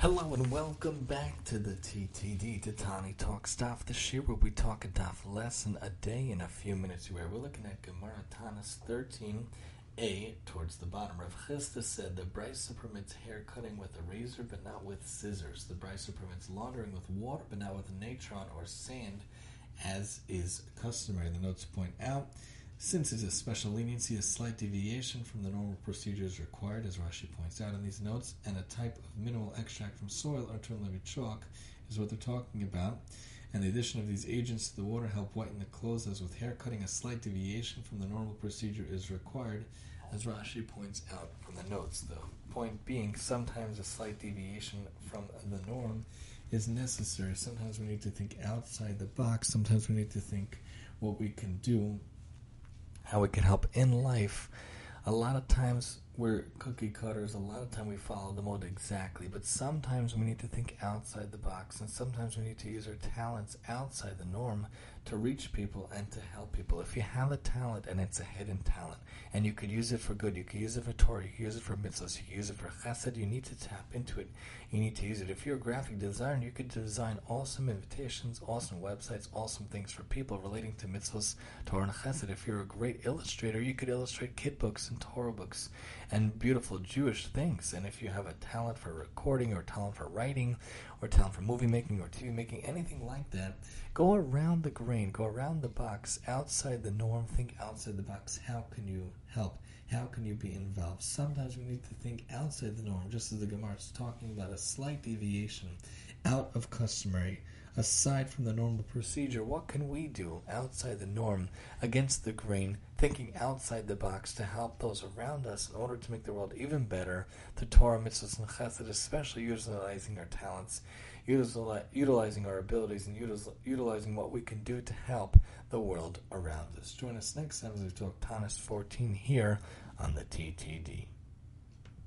Hello and welcome back to the TTD, to Tani Talk Stuff, This year where we talk a daf lesson a day in a few minutes. Where we're looking at Gemara Tanis 13a towards the bottom. Rav Chisda said the Brisa permits hair cutting with a razor but not with scissors. The Brisa permits laundering with water but not with natron or sand, as is customary. The notes point out since it's a special leniency, a slight deviation from the normal procedure is required, as Rashi points out in these notes, and a type of mineral extract from soil or levy chalk is what they're talking about. And the addition of these agents to the water help whiten the clothes, as with hair cutting, a slight deviation from the normal procedure is required, as Rashi points out from the notes. The point being, sometimes a slight deviation from the norm is necessary. Sometimes we need to think outside the box, sometimes we need to think what we can do how it can help in life. A lot of times we're cookie cutters. A lot of time we follow the mold exactly, but sometimes we need to think outside the box, and sometimes we need to use our talents outside the norm to reach people and to help people. If you have a talent and it's a hidden talent, and you could use it for good, you could use it for Torah, you could use it for mitzvahs, you could use it for chesed, you need to tap into it. You need to use it. If you're a graphic designer, you could design awesome invitations, awesome websites, awesome things for people relating to mitzvahs, Torah, and chesed. If you're a great illustrator, you could illustrate kid books and Torah books and beautiful Jewish things. And if you have a talent for recording or talent for writing or talent for movie making or TV making, anything like that, go around the grain, go around the box, outside the norm, think outside the box. How can you help? How can you be involved? Sometimes we need to think outside the norm, just as the Gemara is talking about a slight deviation out of customary aside from the normal procedure, what can we do outside the norm, against the grain, thinking outside the box to help those around us in order to make the world even better, The Torah, mitzvahs, and chesed, especially utilizing our talents, utilizing our abilities, and utilizing what we can do to help the world around us. Join us next time as we talk Tanis 14 here on the TTD.